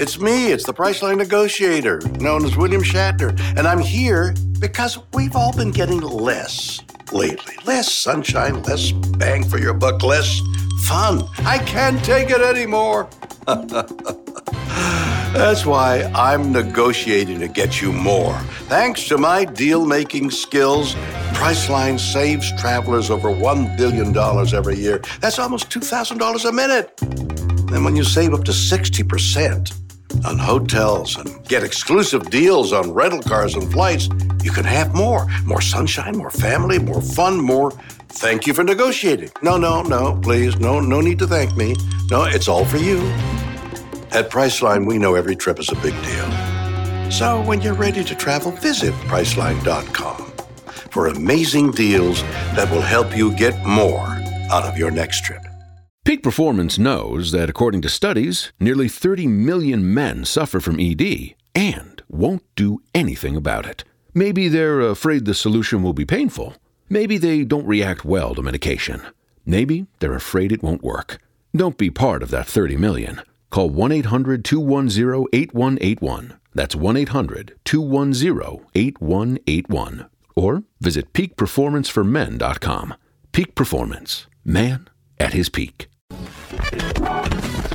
It's me, it's the Priceline negotiator, known as William Shatner, and I'm here because we've all been getting less lately. Less sunshine, less bang for your buck, less fun. I can't take it anymore. That's why I'm negotiating to get you more. Thanks to my deal making skills, Priceline saves travelers over $1 billion every year. That's almost $2,000 a minute. And when you save up to 60%, on hotels and get exclusive deals on rental cars and flights, you can have more. More sunshine, more family, more fun, more thank you for negotiating. No, no, no, please. No, no need to thank me. No, it's all for you. At Priceline, we know every trip is a big deal. So when you're ready to travel, visit Priceline.com for amazing deals that will help you get more out of your next trip. Peak Performance knows that according to studies, nearly 30 million men suffer from ED and won't do anything about it. Maybe they're afraid the solution will be painful. Maybe they don't react well to medication. Maybe they're afraid it won't work. Don't be part of that 30 million. Call 1 800 210 8181. That's 1 800 210 8181. Or visit peakperformanceformen.com. Peak Performance. Man at his peak.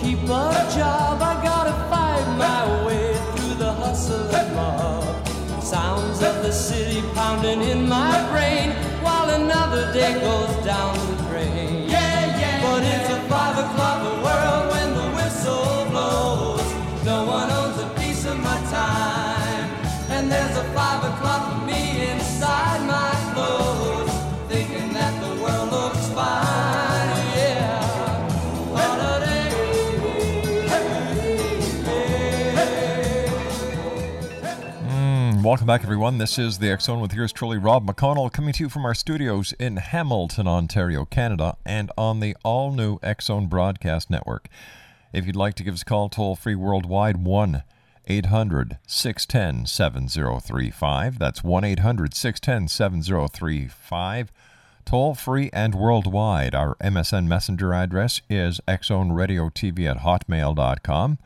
Keep a job. I gotta fight my way through the hustle and mob. Sounds of the city pounding in my brain while another day goes Welcome back, everyone. This is the Zone with yours truly, Rob McConnell, coming to you from our studios in Hamilton, Ontario, Canada, and on the all new Zone Broadcast Network. If you'd like to give us a call toll free worldwide, 1 800 610 7035. That's 1 800 610 7035. Toll free and worldwide. Our MSN Messenger address is xzoneradiotv at hotmail.com.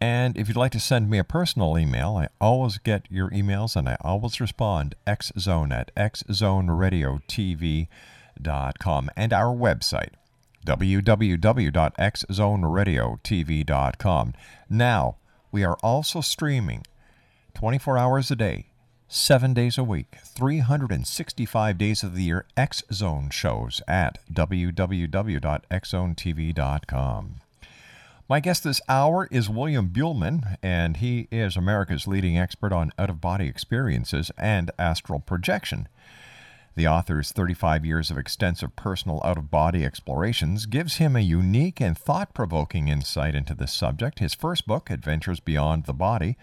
And if you'd like to send me a personal email, I always get your emails and I always respond xzone at xzoneradiotv.com and our website www.xzoneradiotv.com. Now, we are also streaming 24 hours a day, 7 days a week, 365 days of the year X Zone shows at www.xzonetv.com. My guest this hour is William Buhlman, and he is America's leading expert on out of body experiences and astral projection. The author's 35 years of extensive personal out of body explorations gives him a unique and thought provoking insight into this subject. His first book, Adventures Beyond the Body,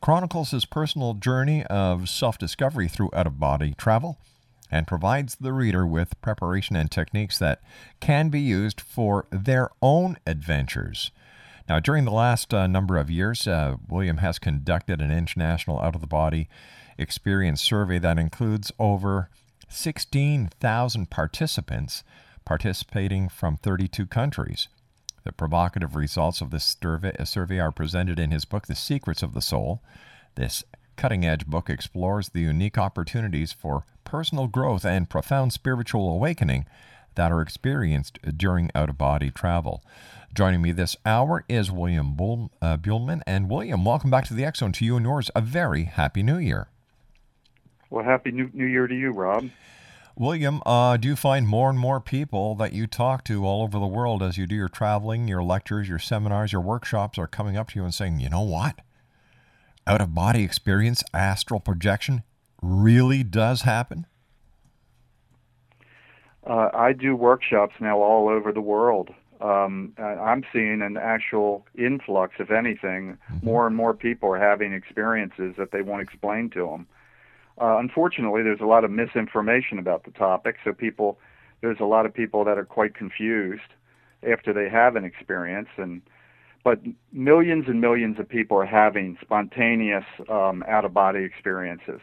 chronicles his personal journey of self discovery through out of body travel and provides the reader with preparation and techniques that can be used for their own adventures. Now, during the last uh, number of years, uh, William has conducted an international out of the body experience survey that includes over 16,000 participants participating from 32 countries. The provocative results of this survey, survey are presented in his book, The Secrets of the Soul. This cutting edge book explores the unique opportunities for personal growth and profound spiritual awakening that are experienced during out of body travel. Joining me this hour is William Bull, uh, Buhlman. And William, welcome back to the X Zone. To you and yours, a very happy new year. Well, happy new, new year to you, Rob. William, uh, do you find more and more people that you talk to all over the world as you do your traveling, your lectures, your seminars, your workshops are coming up to you and saying, you know what? Out of body experience, astral projection really does happen? Uh, I do workshops now all over the world Um, I'm seeing an actual influx, if anything. More and more people are having experiences that they won't explain to them. Uh, unfortunately, there's a lot of misinformation about the topic, so people, there's a lot of people that are quite confused after they have an experience, and but millions and millions of people are having spontaneous um, out-of-body experiences.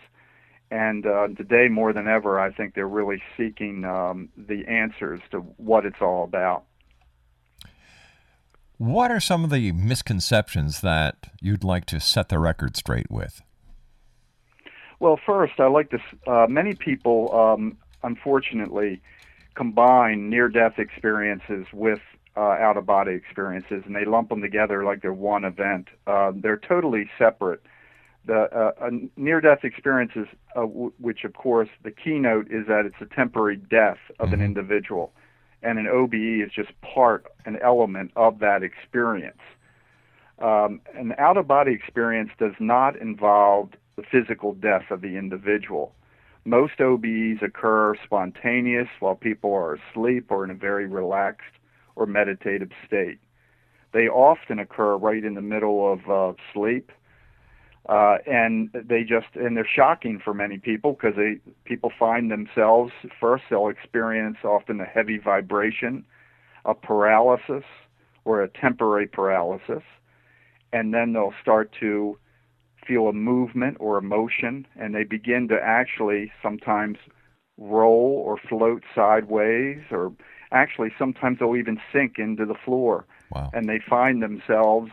And uh, today, more than ever, I think they're really seeking um, the answers to what it's all about. What are some of the misconceptions that you'd like to set the record straight with? Well, first, I like this. Uh, many people, um, unfortunately, combine near-death experiences with uh, out-of-body experiences, and they lump them together like they're one event. Uh, they're totally separate the uh, near-death experiences, uh, w- which of course the keynote is that it's a temporary death of mm-hmm. an individual, and an OBE is just part, an element of that experience. Um, an out-of-body experience does not involve the physical death of the individual. Most OBEs occur spontaneous while people are asleep or in a very relaxed or meditative state. They often occur right in the middle of uh, sleep uh, and they just and they're shocking for many people because they people find themselves first they'll experience often a heavy vibration, a paralysis, or a temporary paralysis, and then they'll start to feel a movement or emotion, and they begin to actually sometimes roll or float sideways, or actually sometimes they'll even sink into the floor, wow. and they find themselves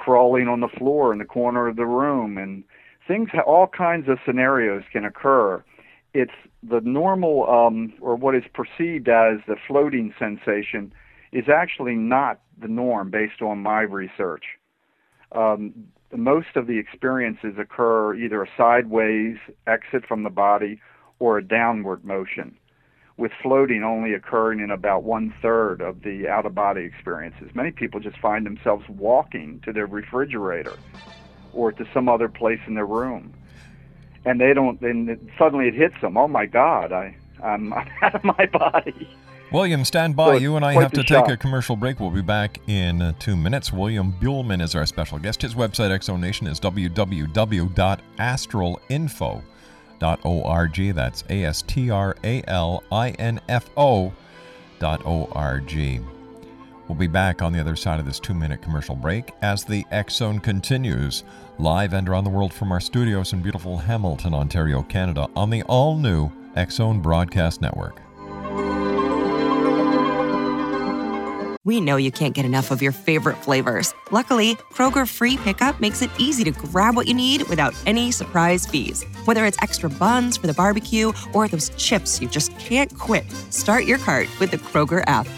crawling on the floor in the corner of the room. And things all kinds of scenarios can occur. It's the normal um, or what is perceived as the floating sensation is actually not the norm based on my research. Um, most of the experiences occur either a sideways exit from the body or a downward motion with floating only occurring in about one third of the out of body experiences. Many people just find themselves walking to their refrigerator or to some other place in their room. And they don't, then suddenly it hits them. Oh my God, I, I'm, I'm out of my body. William, stand by. So you and I have to take a commercial break. We'll be back in uh, two minutes. William Buhlman is our special guest. His website, Exonation, is www.astralinfo.com org. That's A S T R A L I N F O dot O R G. We'll be back on the other side of this two minute commercial break as the Zone continues live and around the world from our studios in beautiful Hamilton, Ontario, Canada on the all new Zone Broadcast Network. We know you can't get enough of your favorite flavors. Luckily, Kroger Free Pickup makes it easy to grab what you need without any surprise fees. Whether it's extra buns for the barbecue or those chips you just can't quit, start your cart with the Kroger app.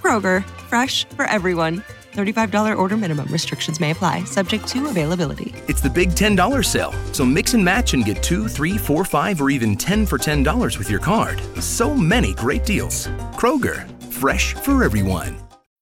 Kroger, fresh for everyone. $35 order minimum. Restrictions may apply, subject to availability. It's the big $10 sale. So mix and match and get two, three, four, five, or even 10 for $10 with your card. So many great deals. Kroger, fresh for everyone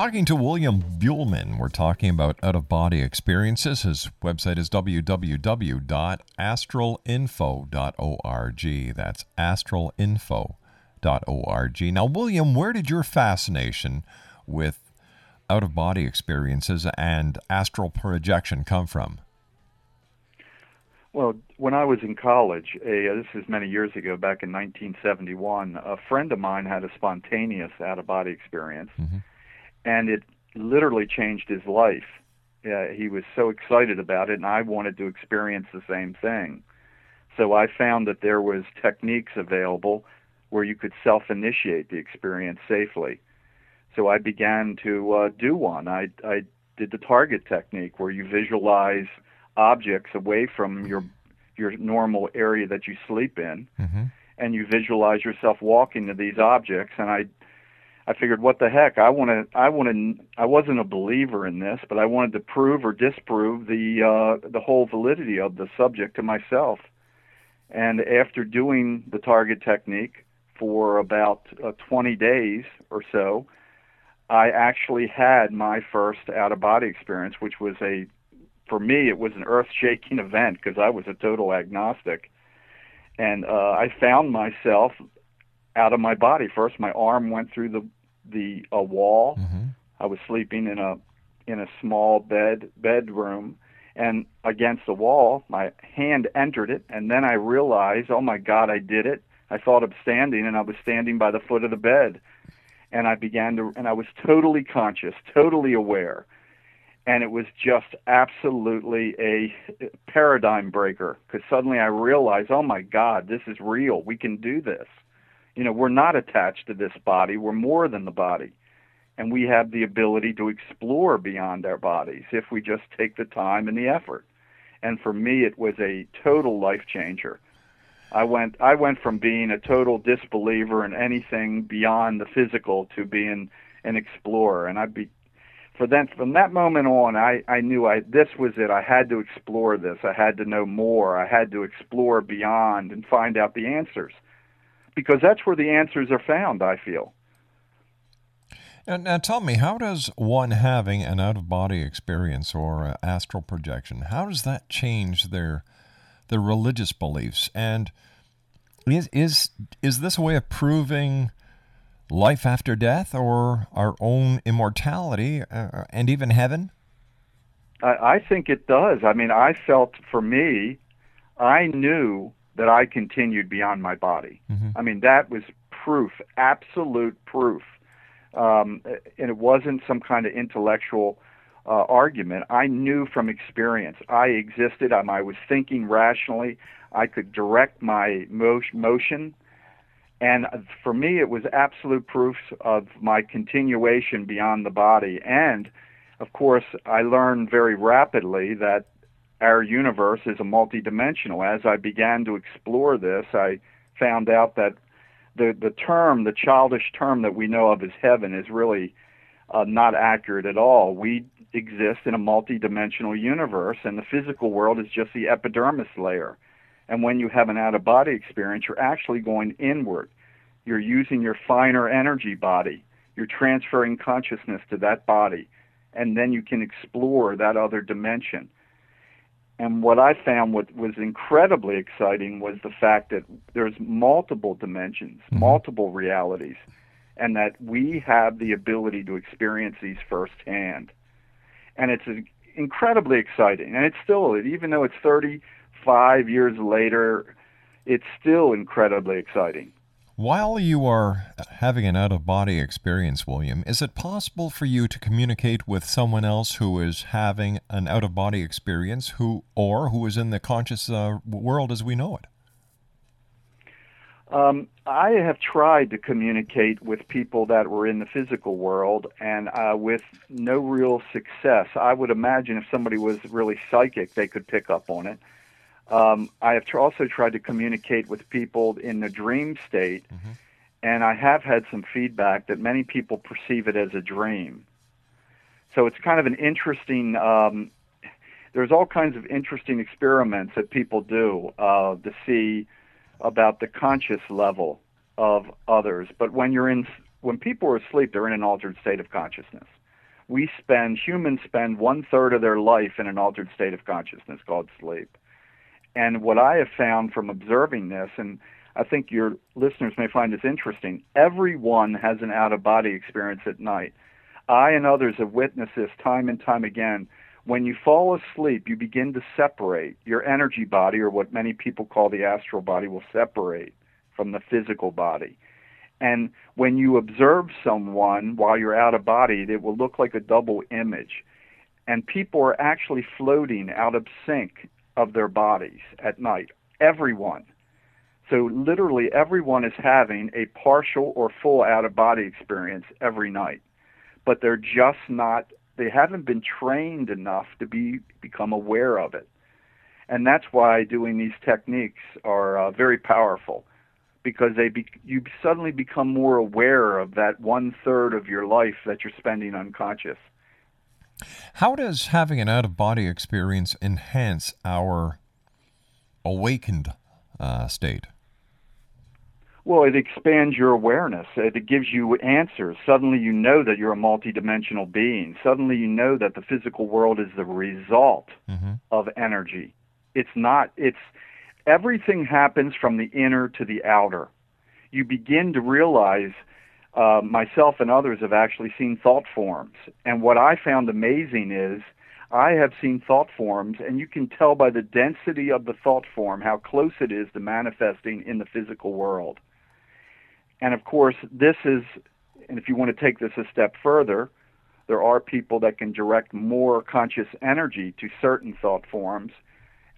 Talking to William Buhlman. We're talking about out of body experiences. His website is www.astralinfo.org. That's astralinfo.org. Now, William, where did your fascination with out of body experiences and astral projection come from? Well, when I was in college, a, this is many years ago, back in 1971, a friend of mine had a spontaneous out of body experience, Mm-hmm. And it literally changed his life. Uh, he was so excited about it, and I wanted to experience the same thing. So I found that there was techniques available where you could self-initiate the experience safely. So I began to uh, do one. I, I did the target technique where you visualize objects away from your your normal area that you sleep in, Mm-hmm. and you visualize yourself walking to these objects. And I I figured, what the heck? I want to I want to I wasn't a believer in this, but I wanted to prove or disprove the uh, the whole validity of the subject to myself. And after doing the target technique for about uh, 20 days or so, I actually had my first out of body experience, which was a, for me, it was an earth shaking event because I was a total agnostic. And uh, I found myself out of my body. First, my arm went through the the a wall. Mm-hmm. I was sleeping in a in a small bed bedroom, and against the wall, my hand entered it, and then I realized, oh my God, I did it. I thought of standing, and I was standing by the foot of the bed and I began to, and I was totally conscious, totally aware. And it was just absolutely a paradigm breaker because suddenly I realized, oh my God, this is real. We can do this. You know, we're not attached to this body, we're more than the body. And we have the ability to explore beyond our bodies if we just take the time and the effort. And for me, it was a total life changer. I went I went from being a total disbeliever in anything beyond the physical to being an explorer and I'd be for then from that moment on I I knew I this was it I had to explore this I had to know more I had to explore beyond and find out the answers because that's where the answers are found I feel Now, now, tell me, how does one having an out of body experience or astral projection, how does that change their their religious beliefs? And is is is this a way of proving life after death or our own immortality uh, and even heaven? I, I think it does. I mean, I felt for me, I knew that I continued beyond my body. I mean, that was proof, absolute proof. Um, and it wasn't some kind of intellectual uh, argument. I knew from experience. I existed. Um, I was thinking rationally. I could direct my mo- motion. And for me, it was absolute proof of my continuation beyond the body. And of course, I learned very rapidly that our universe is a multidimensional. As I began to explore this, I found out that the the term, the childish term that we know of as heaven, is really uh, not accurate at all. We exist in a multidimensional universe, and the physical world is just the epidermis layer. And when you have an out of body experience, you're actually going inward. You're using your finer energy body. You're transferring consciousness to that body, and then you can explore that other dimension. And what I found what was incredibly exciting was the fact that there's multiple dimensions, mm-hmm. multiple realities, and that we have the ability to experience these firsthand. And it's incredibly exciting. And it's still, even though it's 35 years later, it's still incredibly exciting. While you are having an out of body experience, William, is it possible for you to communicate with someone else who is having an out of body experience who or who is in the conscious uh, world as we know it? Um, I have tried to communicate with people that were in the physical world and uh, with no real success. I would imagine if somebody was really psychic, they could pick up on it. Um, I have tr- also tried to communicate with people in the dream state, and I have had some feedback that many people perceive it as a dream. So it's kind of an interesting. Um, there's all kinds of interesting experiments that people do uh, to see about the conscious level of others. But when you're in, when people are asleep, they're in an altered state of consciousness. we spend humans spend one third of their life in an altered state of consciousness called sleep. And what I have found from observing this, and I think your listeners may find this interesting, everyone has an out of body experience at night. I and others have witnessed this time and time again. When you fall asleep, you begin to separate. Your energy body, or what many people call the astral body, will separate from the physical body. And when you observe someone while you're out of body, it will look like a double image. And people are actually floating out of sync of their bodies at night. Everyone. So literally everyone is having a partial or full out of body experience every night. But they're just not they haven't been trained enough to be become aware of it. And that's why doing these techniques are uh, very powerful because they be, you suddenly become more aware of that one third of your life that you're spending unconscious. How does having an out of body experience enhance our awakened uh, state? Well, it expands your awareness. It gives you answers. Suddenly you know that you're a multidimensional being. Suddenly you know that the physical world is the result mm-hmm. of energy. It's not, it's, everything happens from the inner to the outer. You begin to realize, uh, myself and others have actually seen thought forms. And what I found amazing is I have seen thought forms, and you can tell by the density of the thought form how close it is to manifesting in the physical world. And of course, this is, and if you want to take this a step further, there are people that can direct more conscious energy to certain thought forms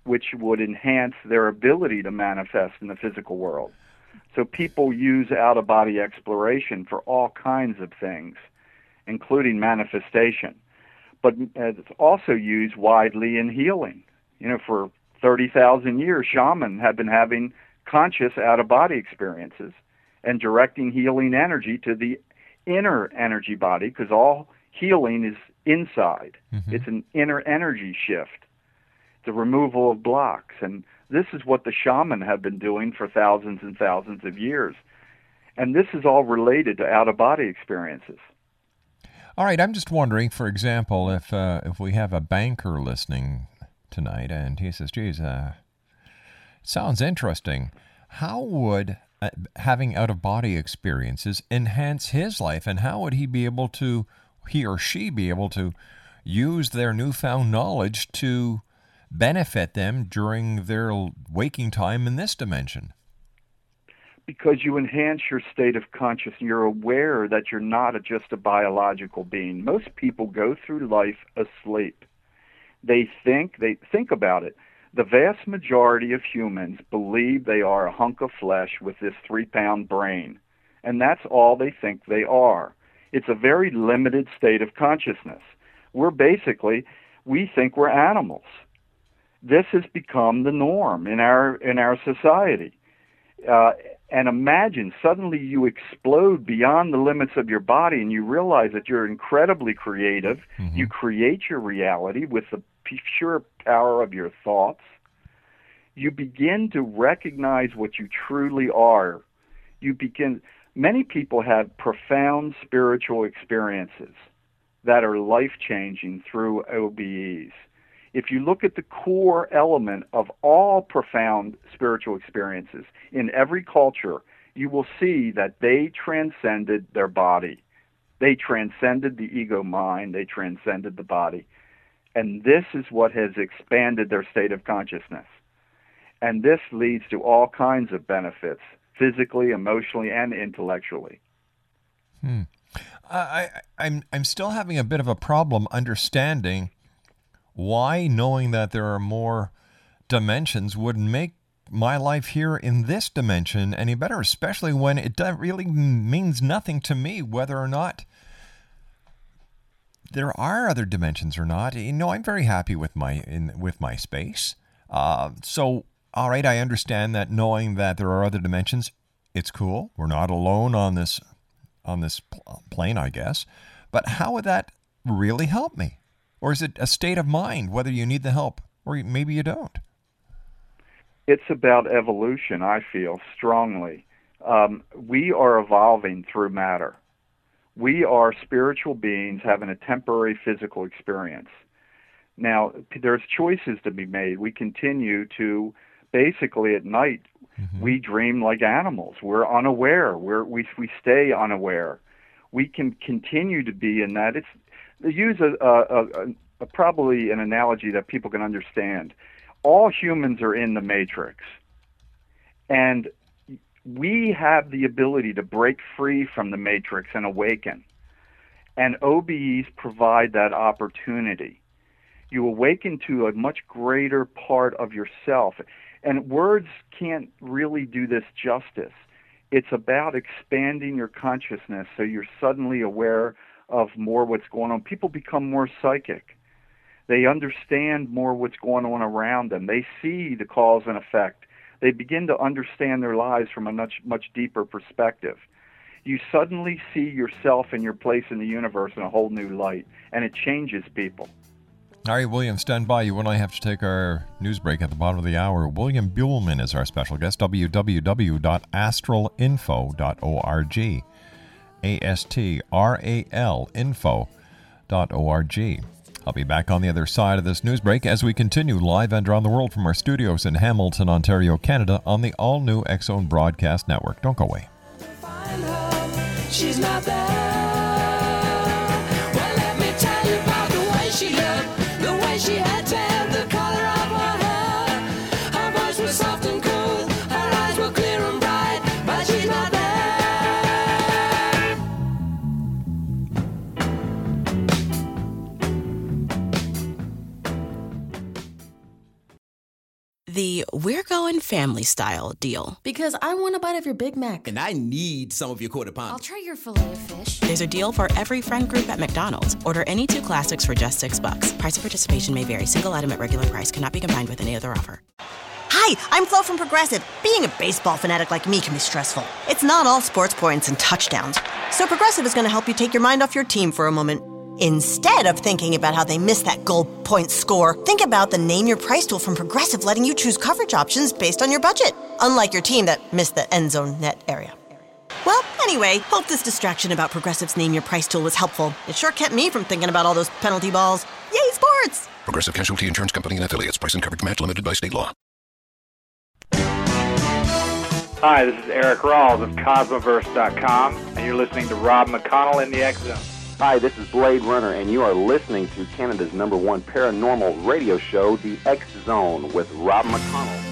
which would enhance their ability to manifest in the physical world. So people use out of body exploration for all kinds of things, including manifestation. But it's also used widely in healing. You know, for 30,000 years, shamans have been having conscious out of body experiences and directing healing energy to the inner energy body because all healing is inside. Mm-hmm. It's an inner energy shift the removal of blocks. And this is what the shaman have been doing for thousands and thousands of years. And this is all related to out of body experiences. All right, I'm just wondering, for example, if uh, if we have a banker listening tonight and he says, "Geez, uh, sounds interesting," how would uh, having out of body experiences enhance his life, and how would he be able to, he or she be able to, use their newfound knowledge to benefit them during their waking time in this dimension? Because you enhance your state of consciousness. You're aware that you're not a, just a biological being. Most people go through life asleep. They think, they think about it. The vast majority of humans believe they are a hunk of flesh with this three pound brain. And that's all they think they are. It's a very limited state of consciousness. We're basically, we think we're animals this has become the norm in our in our society. Uh, and imagine suddenly you explode beyond the limits of your body and you realize that you're incredibly creative. Mm-hmm. You create your reality with the pure power of your thoughts. You begin to recognize what you truly are. You begin, many people have profound spiritual experiences that are life changing through OBEs if you look at the core element of all profound spiritual experiences in every culture, you will see that they transcended their body. They transcended the ego mind, they transcended the body. And this is what has expanded their state of consciousness. And this leads to all kinds of benefits, physically, emotionally, and intellectually. Hmm. I, I'm, I'm still having a bit of a problem understanding why knowing that there are more dimensions would make my life here in this dimension any better, especially when it really means nothing to me whether or not there are other dimensions or not. You know, I'm very happy with my in with my space. Uh, so, all right, I understand that knowing that there are other dimensions, it's cool. We're not alone on this on this plane, I guess. But how would that really help me? Or is it a state of mind, whether you need the help or maybe you don't? It's about evolution, I feel strongly. Um, we are evolving through matter. We are spiritual beings having a temporary physical experience. Now, there's choices to be made. We continue to basically at night we dream like animals. We're unaware. We're, we we stay unaware. We can continue to be in that. It's use a, a, a, a probably an analogy that people can understand. All humans are in the matrix, and we have the ability to break free from the matrix and awaken. And OBEs provide that opportunity. You awaken to a much greater part of yourself. And words can't really do this justice. It's about expanding your consciousness so you're suddenly aware of more what's going on. People become more psychic. They understand more what's going on around them. They see the cause and effect. They begin to understand their lives from a much much deeper perspective. You suddenly see yourself and your place in the universe in a whole new light, and it changes people. All right, William, stand by. You and I have to take our news break at the bottom of the hour. William Buhlman is our special guest. www.astralinfo.org. A S T R A L info.org. I'll be back on the other side of this news break as we continue live and around the world from our studios in Hamilton, Ontario, Canada, on the all new X Zone Broadcast Network. Don't go away. The We're Going Family Style deal. Because I want a bite of your Big Mac. And I need some of your quarter I'll try your filet of fish. There's a deal for every friend group at McDonald's. Order any two classics for just six bucks. Price of participation may vary. Single item at regular price cannot be combined with any other offer. Hi, I'm Flo from Progressive. Being a baseball fanatic like me can be stressful. It's not all sports points and touchdowns. So Progressive is going to help you take your mind off your team for a moment. Instead of thinking about how they missed that goal point score, think about the Name Your Price tool from Progressive letting you choose coverage options based on your budget, unlike your team that missed the end zone net area. Well, anyway, hope this distraction about Progressive's Name Your Price tool was helpful. It sure kept me from thinking about all those penalty balls. Yay, sports! Progressive Casualty Insurance Company and affiliates. Price and coverage match limited by state law. Hi, this is Eric Rawls of Cosmoverse.com, and you're listening to Rob McConnell in the X Zone. Hi, this is Blade Runner, and you are listening to Canada's number one paranormal radio show, The X Zone, with Rob McConnell.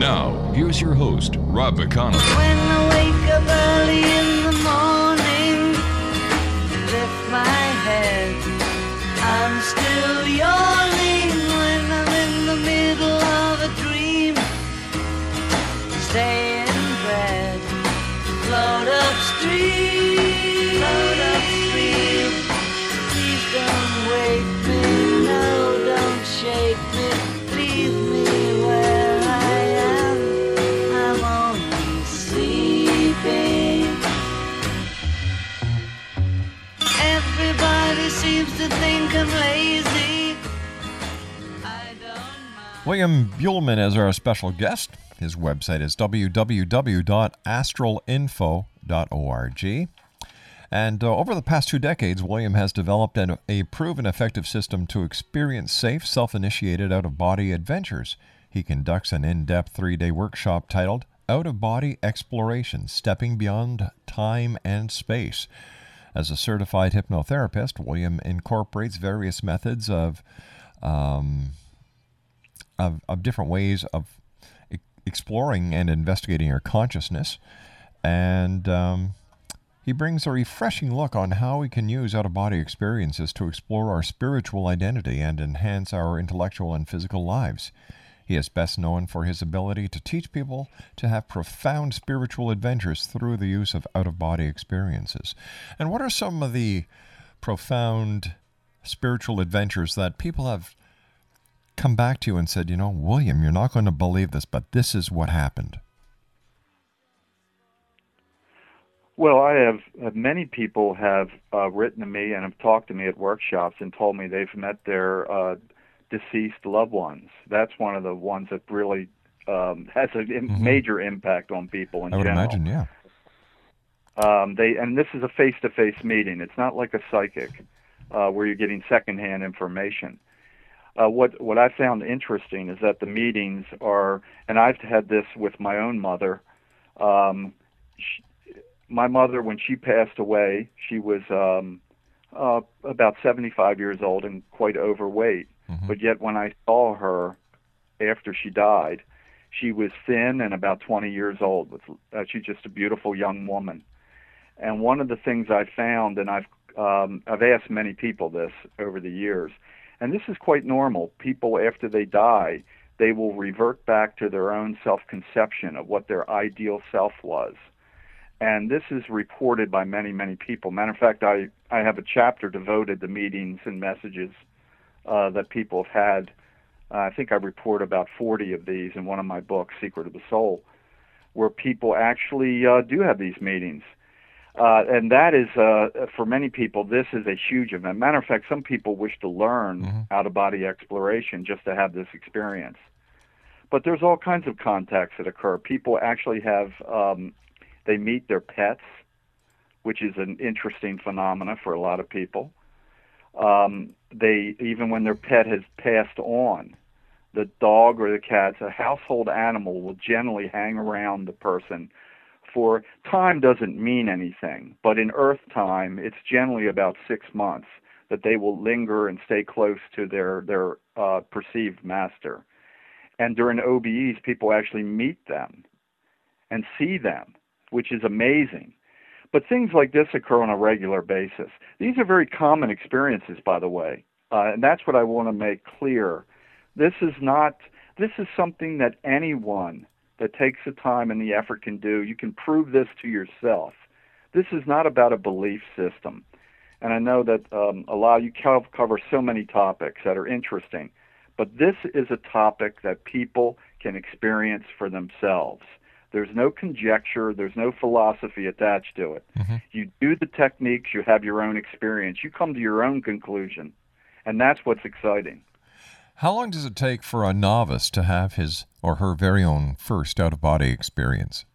Now, here's your host, Rob McConnell. William Buhlman is our special guest. His website is www.astralinfo.org. And uh, over the past two decades, William has developed an, a proven effective system to experience safe, self initiated out of body adventures. He conducts an in depth three day workshop titled Out of Body Exploration Stepping Beyond Time and Space. As a certified hypnotherapist, William incorporates various methods of, um, of, of different ways of e- exploring and investigating our consciousness. And um, he brings a refreshing look on how we can use out of body experiences to explore our spiritual identity and enhance our intellectual and physical lives. He is best known for his ability to teach people to have profound spiritual adventures through the use of out of body experiences. And what are some of the profound spiritual adventures that people have come back to you and said, you know, William, you're not going to believe this, but this is what happened? Well, I have, many people have uh, written to me and have talked to me at workshops and told me they've met their uh, deceased loved ones. That's one of the ones that really um, has a mm-hmm. major impact on people in I would general. imagine, yeah. Um, they and this is a face-to-face meeting. It's not like a psychic uh, where you're getting secondhand information. Uh, what what I found interesting is that the meetings are, and I've had this with my own mother. Um, she, my mother, when she passed away, she was um, uh, about 75 years old and quite overweight. Mm-hmm. But yet, when I saw her after she died, she was thin and about 20 years old. With uh, she's just a beautiful young woman. And one of the things I found, and I've um, I've asked many people this over the years, and this is quite normal. People after they die, they will revert back to their own self-conception of what their ideal self was. And this is reported by many, many people. Matter of fact, I, I have a chapter devoted to meetings and messages uh, that people have had. Uh, I think I report about 40 of these in one of my books, Secret of the Soul, where people actually uh, do have these meetings. Uh, and that is, uh, for many people, this is a huge event. Matter of fact, some people wish to learn mm-hmm. out of body exploration just to have this experience. But there's all kinds of contacts that occur. People actually have, um, they meet their pets, which is an interesting phenomena for a lot of people. Um, they, even when their pet has passed on, the dog or the cat, a household animal, will generally hang around the person for time doesn't mean anything, but in Earth time, it's generally about six months that they will linger and stay close to their their uh, perceived master. And during OBEs, people actually meet them and see them, which is amazing. But things like this occur on a regular basis. These are very common experiences, by the way, uh, and that's what I want to make clear. This is not. This is something that anyone that takes the time and the effort can do. You can prove this to yourself. This is not about a belief system. And I know that um, a lot you cover so many topics that are interesting, but this is a topic that people can experience for themselves. There's no conjecture, there's no philosophy attached to it. Mm-hmm. You do the techniques, you have your own experience, you come to your own conclusion. And that's what's exciting. How long does it take for a novice to have his or her very own first out of body experience?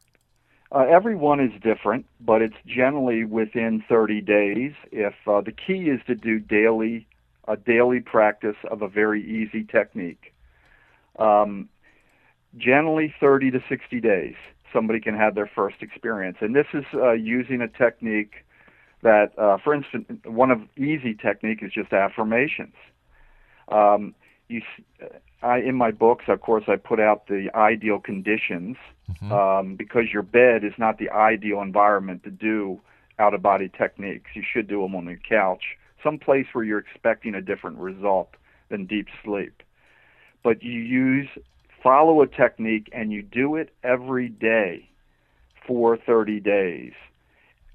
Uh, everyone is different, but it's generally within 30 days. If uh, the key is to do daily, a daily practice of a very easy technique, um, generally 30 to 60 days, somebody can have their first experience. And this is uh, using a technique that, uh, for instance, one of easy technique is just affirmations. Um, you, I, in my books, of course, I put out the ideal conditions mm-hmm. um, because your bed is not the ideal environment to do out of body techniques. You should do them on the couch, some place where you're expecting a different result than deep sleep. But you use, follow a technique and you do it every day for 30 days.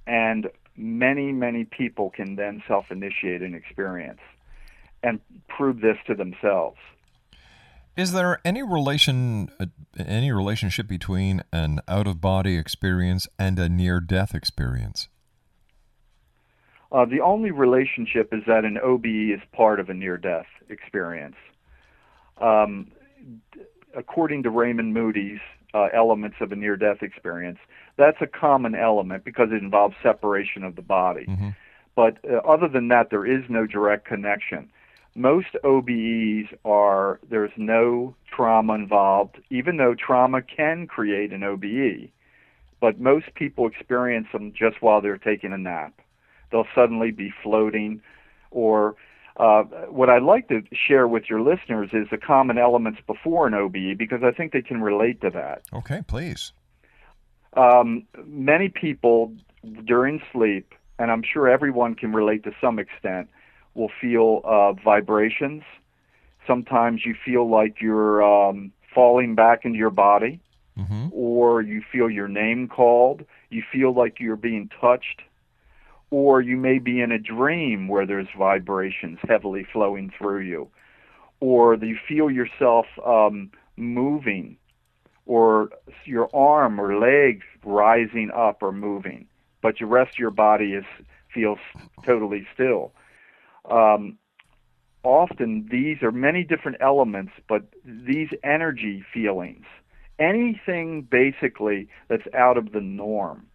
And many, many people can then self initiate an experience and prove this to themselves. Is there any relation, uh, any relationship between an out of body experience and a near death experience? Uh, the only relationship is that an OBE is part of a near death experience. Um, according to Raymond Moody's uh, elements of a near death experience, that's a common element because it involves separation of the body. Mm-hmm. But uh, other than that, there is no direct connection most OBEs are there's no trauma involved, even though trauma can create an OBE. But most people experience them just while they're taking a nap. They'll suddenly be floating, or uh, what I'd like to share with your listeners is the common elements before an OBE because I think they can relate to that. Okay, please. Um, many people during sleep, and I'm sure everyone can relate to some extent, will feel uh, vibrations. Sometimes you feel like you're um, falling back into your body, mm-hmm. or you feel your name called. You feel like you're being touched, or you may be in a dream where there's vibrations heavily flowing through you, or you feel yourself um, moving, or your arm or leg rising up or moving, but the rest of your body is feels totally still. Um, often these are many different elements, but these energy feelings, anything basically that's out of the norm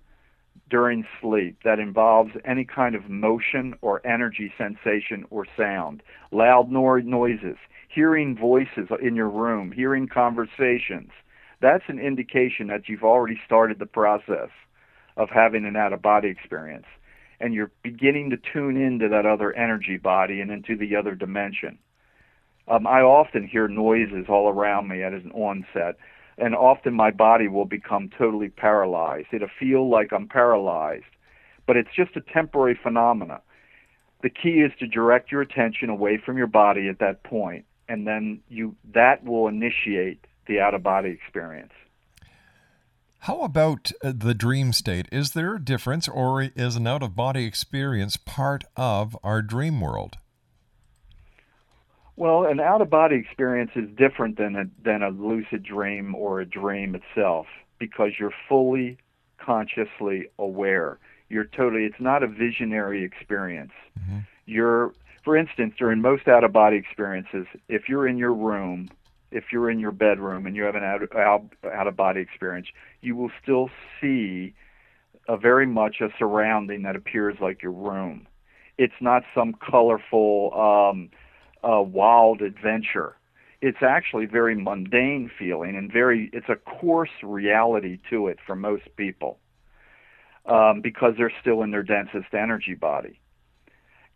during sleep that involves any kind of motion or energy sensation or sound, loud no- noises, hearing voices in your room, hearing conversations, that's an indication that you've already started the process of having an out of body experience and you're beginning to tune into that other energy body and into the other dimension. Um, I often hear noises all around me at an onset, and often my body will become totally paralyzed. It'll feel like I'm paralyzed, but it's just a temporary phenomena. The key is to direct your attention away from your body at that point, and then you that will initiate the out of body experience. How about uh, the dream state? Is there a difference, or is an out of body experience part of our dream world? Well, an out of body experience is different than a, than a lucid dream or a dream itself because you're fully consciously aware. You're totally, it's not a visionary experience. Mm-hmm. You're, for instance, during most out of body experiences, if you're in your room if you're in your bedroom and you have an out, out, out of body experience, you will still see a very much a surrounding that appears like your room. It's not some colorful, um, uh, wild adventure. It's actually very mundane feeling and very. It's a coarse reality to it for most people um, because they're still in their densest energy body,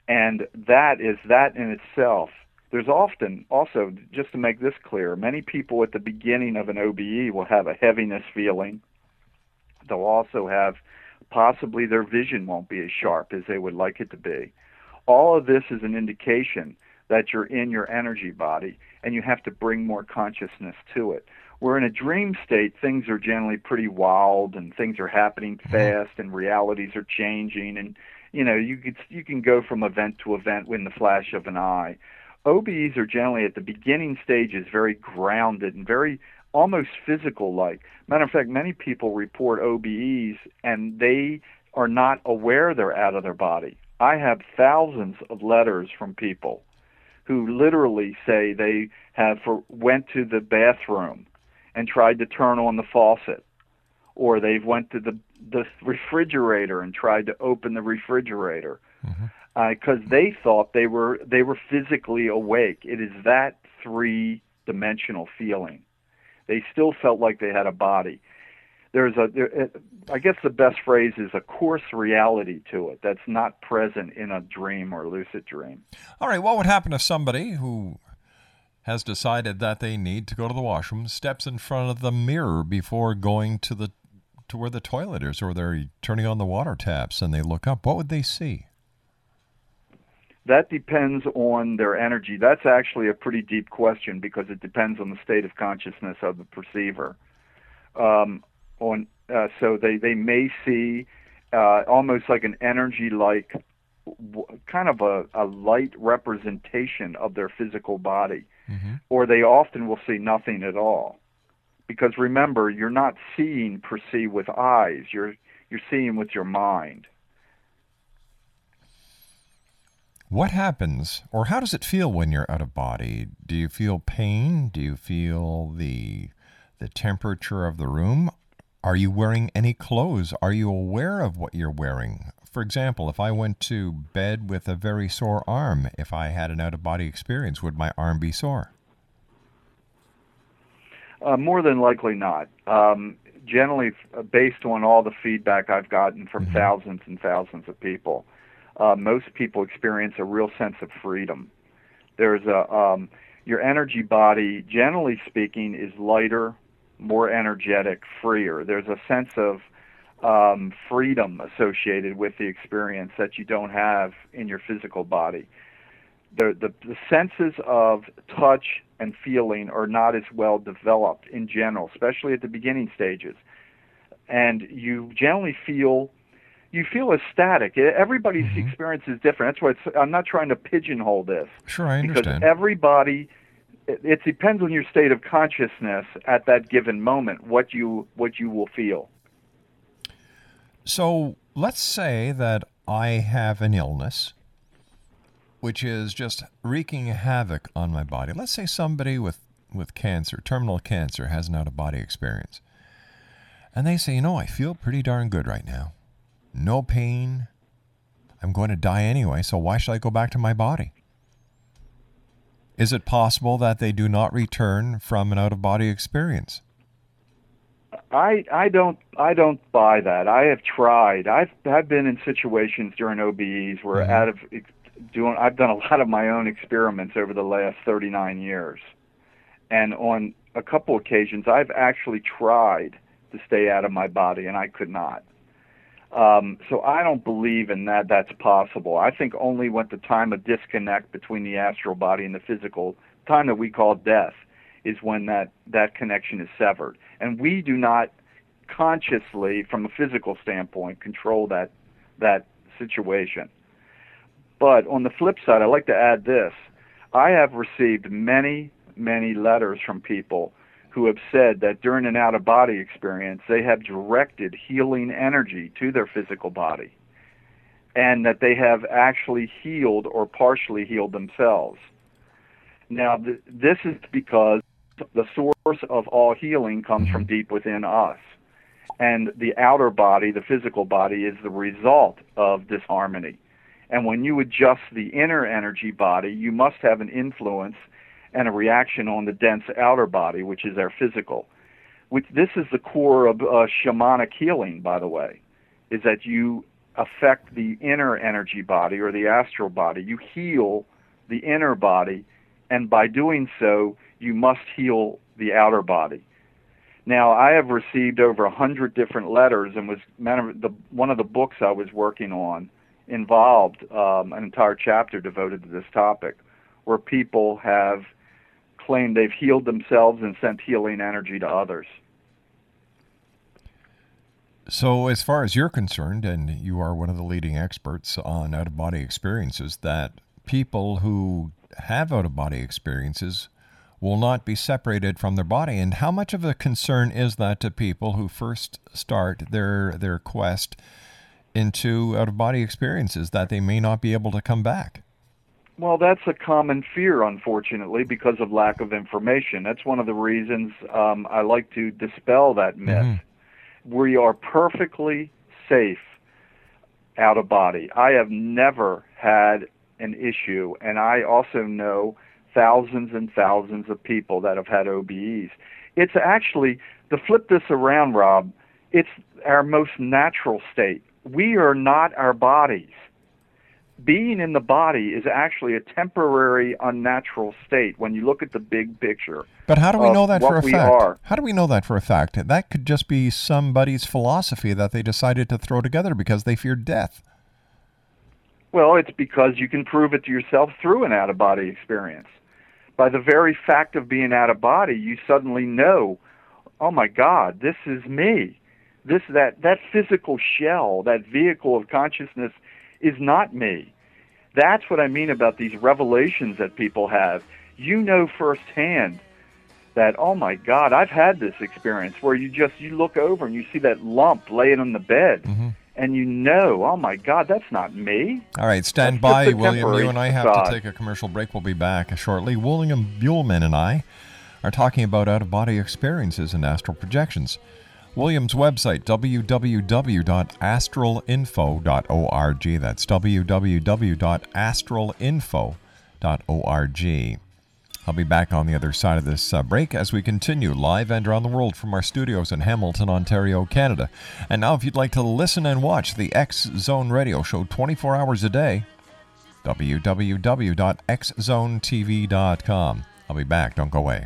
and that is that in itself there's often also, just to make this clear, many people at the beginning of an OBE will have a heaviness feeling. They'll also have possibly their vision won't be as sharp as they would like it to be. All of this is an indication that you're in your energy body and you have to bring more consciousness to it. Where in a dream state, things are generally pretty wild and things are happening mm-hmm. fast and realities are changing and you know you could you can go from event to event in the flash of an eye OBEs are generally at the beginning stages very grounded and very almost physical like. Matter of fact, many people report OBEs and they are not aware they're out of their body. I have thousands of letters from people who literally say they have for, went to the bathroom and tried to turn on the faucet or they've went to the the refrigerator and tried to open the refrigerator. Mm-hmm because uh, they thought they were they were physically awake. It is that three dimensional feeling. They still felt like they had a body. There's a, there, I guess the best phrase is a coarse reality to it that's not present in a dream or lucid dream. All right, what would happen if somebody who has decided that they need to go to the washroom steps in front of the mirror before going to the to where the toilet is, or they're turning on the water taps and they look up? What would they see? That depends on their energy. That's actually a pretty deep question because it depends on the state of consciousness of the perceiver. Um, on uh, so they they may see uh, almost like an energy like kind of a, a light representation of their physical body, mm-hmm. or they often will see nothing at all. Because remember, you're not seeing perceive with eyes. You're you're seeing with your mind. What happens, or how does it feel when you're out of body? Do you feel pain? Do you feel the the temperature of the room? Are you wearing any clothes? Are you aware of what you're wearing? For example, if I went to bed with a very sore arm, if I had an out of body experience, would my arm be sore? Uh, more than likely not. Um, generally, based on all the feedback I've gotten from mm-hmm. thousands and thousands of people, uh, most people experience a real sense of freedom. There's a um, your energy body, generally speaking, is lighter, more energetic, freer. There's a sense of um, freedom associated with the experience that you don't have in your physical body. The, the, the senses of touch and feeling are not as well developed in general, especially at the beginning stages. And you generally feel you feel ecstatic. Everybody's mm-hmm. experience is different. That's why it's, I'm not trying to pigeonhole this. Sure, I understand. because everybody it, it depends on your state of consciousness at that given moment what you what you will feel So let's say that I have an illness which is just wreaking havoc on my body. Let's say somebody with, with cancer, terminal cancer, has an out of body experience. And they say, you know, I feel pretty darn good right now. No pain. I'm going to die anyway, so why should I go back to my body? Is it possible that they do not return from an out of body experience? I I don't I don't buy that. I have tried. I've I've been in situations during OBEs where Mm-hmm. out of doing I've done a lot of my own experiments over the last 39 years. And on a couple occasions I've actually tried to stay out of my body and I could not. Um, so I don't believe in that that's possible. I think only when the time of disconnect between the astral body and the physical, time that we call death, is when that, that connection is severed. And we do not consciously, from a physical standpoint, control that that situation. But on the flip side, I'd like to add this. I have received many, many letters from people who have said that during an out of body experience, they have directed healing energy to their physical body and that they have actually healed or partially healed themselves. Now, th- this is because the source of all healing comes from deep within us. And the outer body, the physical body, is the result of disharmony. And when you adjust the inner energy body, you must have an influence and a reaction on the dense outer body, which is our physical. Which this is the core of uh, shamanic healing, by the way, is that you affect the inner energy body or the astral body. You heal the inner body, and by doing so, you must heal the outer body. Now, I have received over a hundred different letters, and was the one of the books I was working on involved um, an entire chapter devoted to this topic, where people have they've healed themselves and sent healing energy to others. So, as far as you're concerned, and you are one of the leading experts on out of body experiences, that people who have out of body experiences will not be separated from their body. And how much of a concern is that to people who first start their their quest into out of body experiences that they may not be able to come back? Well, that's a common fear, unfortunately, because of lack of information. That's one of the reasons um, I like to dispel that myth. We are perfectly safe out of body. I have never had an issue, and I also know thousands and thousands of people that have had OBEs. It's actually, to flip this around, Rob, it's our most natural state. We are not our bodies being in the body is actually a temporary unnatural state when you look at the big picture. But how do we know that for a fact? How do we know that for a fact? That could just be somebody's philosophy that they decided to throw together because they feared death. Well, it's because you can prove it to yourself through an out of body experience. By the very fact of being out of body, you suddenly know, oh my God, this is me. This that that physical shell, that vehicle of consciousness is not me. That's what I mean about these revelations that people have. You know firsthand that oh my god, I've had this experience where you just you look over and you see that lump laying on the bed mm-hmm. and you know, oh my god, that's not me. All right, stand by, William. You and I have facade. to take a commercial break. We'll be back shortly. William Buhlman and I are talking about out of body experiences and astral projections. William's website, www.astralinfo.org. That's www.astralinfo.org. I'll be back on the other side of this uh, break as we continue live and around the world from our studios in Hamilton, Ontario, Canada. And now, if you'd like to listen and watch the X Zone Radio Show 24 hours a day, www.xzonetv.com. I'll be back. Don't go away.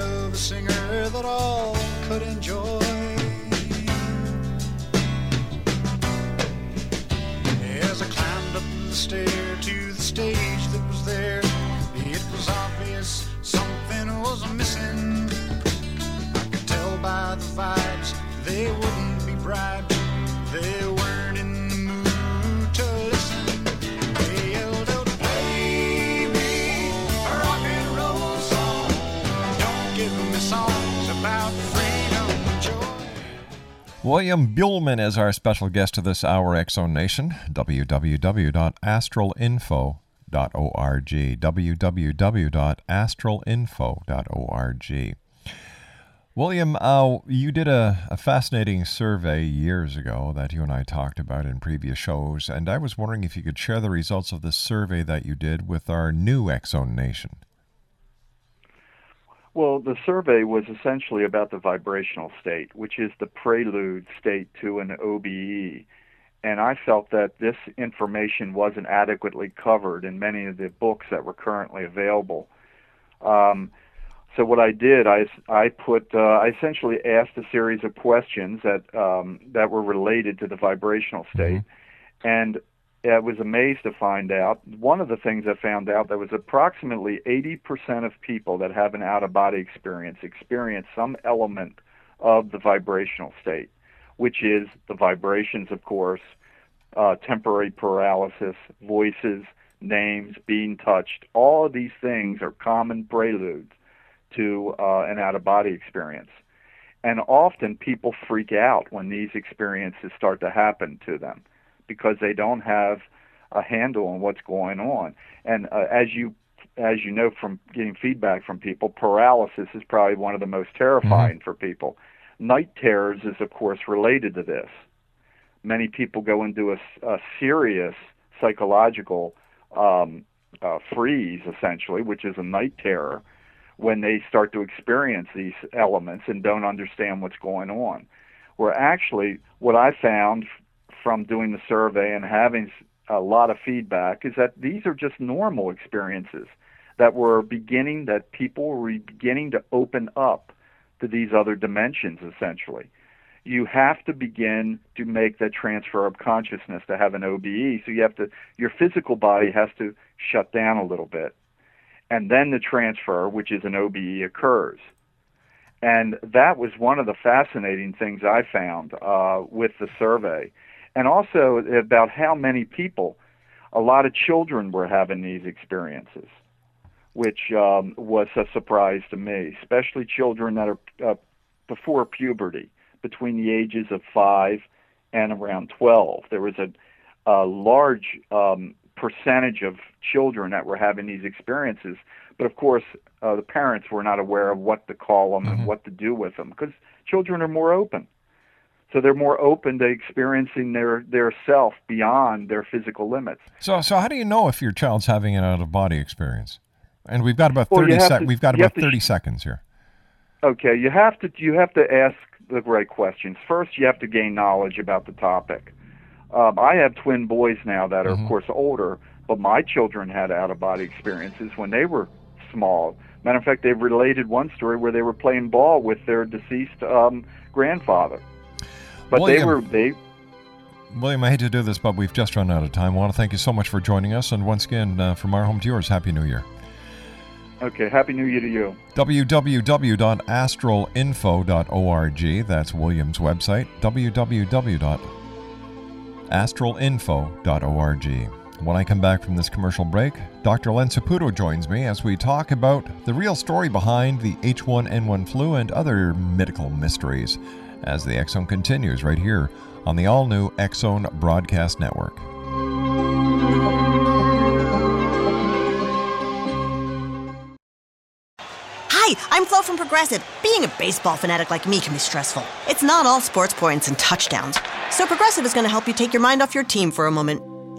Of a singer that all could enjoy. William Buhlman is our special guest of this hour, X Zone Nation. www.astralinfo.org. www.astralinfo.org. William, uh, you did a, a fascinating survey years ago that you and I talked about in previous shows, and I was wondering if you could share the results of the survey that you did with our new X Zone Nation. Well, the survey was essentially about the vibrational state, which is the prelude state to an OBE. And I felt that this information wasn't adequately covered in many of the books that were currently available. Um, so what I did, I, I put, uh, I essentially asked a series of questions that um, that were related to the vibrational state, and I was amazed to find out. One of the things I found out that was approximately 80% of people that have an out-of-body experience experience some element of the vibrational state, which is the vibrations, of course, uh, temporary paralysis, voices, names, being touched. All of these things are common preludes to uh, an out of body experience. And often people freak out when these experiences start to happen to them because they don't have a handle on what's going on. And uh, as you as you know from getting feedback from people, paralysis is probably one of the most terrifying mm-hmm. for people. Night terrors is of course related to this. Many people go into a, a serious psychological um, uh, freeze, essentially, which is a night terror when they start to experience these elements and don't understand what's going on. Where actually, what I found from doing the survey and having a lot of feedback is that these are just normal experiences that were beginning, that people were beginning to open up to these other dimensions, essentially. You have to begin to make that transfer of consciousness to have an OBE. So you have to, your physical body has to shut down a little bit and then the transfer, which is an OBE, occurs. And that was one of the fascinating things I found uh, with the survey. And also about how many people, a lot of children were having these experiences, which um, was a surprise to me, especially children that are uh, before puberty, between the ages of 5 and around 12. There was a, a large um, percentage of children that were having these experiences. But of course, uh, the parents were not aware of what to call them mm-hmm. and what to do with them because children are more open. So they're more open to experiencing their, their self beyond their physical limits. So, so how do you know if your child's having an out of body experience? And we've got about thirty. Well, sec- we've got about thirty seconds here. Okay, you have to you have to ask the right questions. First, you have to gain knowledge about the topic. Um, I have twin boys now that are, mm-hmm. of course, older, but my children had out of body experiences when they were small. Matter of fact, they've related one story where they were playing ball with their deceased um, grandfather. But they William. were they William, I hate to do this, but we've just run out of time. I want to thank you so much for joining us. And once again, uh, from our home to yours, Happy New Year. okay. Happy New Year to you. www.astralinfo.org. That's William's website. www.astralinfo.org. When I come back from this commercial break, Dr. Len Saputo joins me as we talk about the real story behind the H1N1 flu and other medical mysteries as the X Zone continues right here on the all new X Zone Broadcast Network. Hi, I'm Flo from Progressive. Being a baseball fanatic like me can be stressful. It's not all sports points and touchdowns. So Progressive is going to help you take your mind off your team for a moment.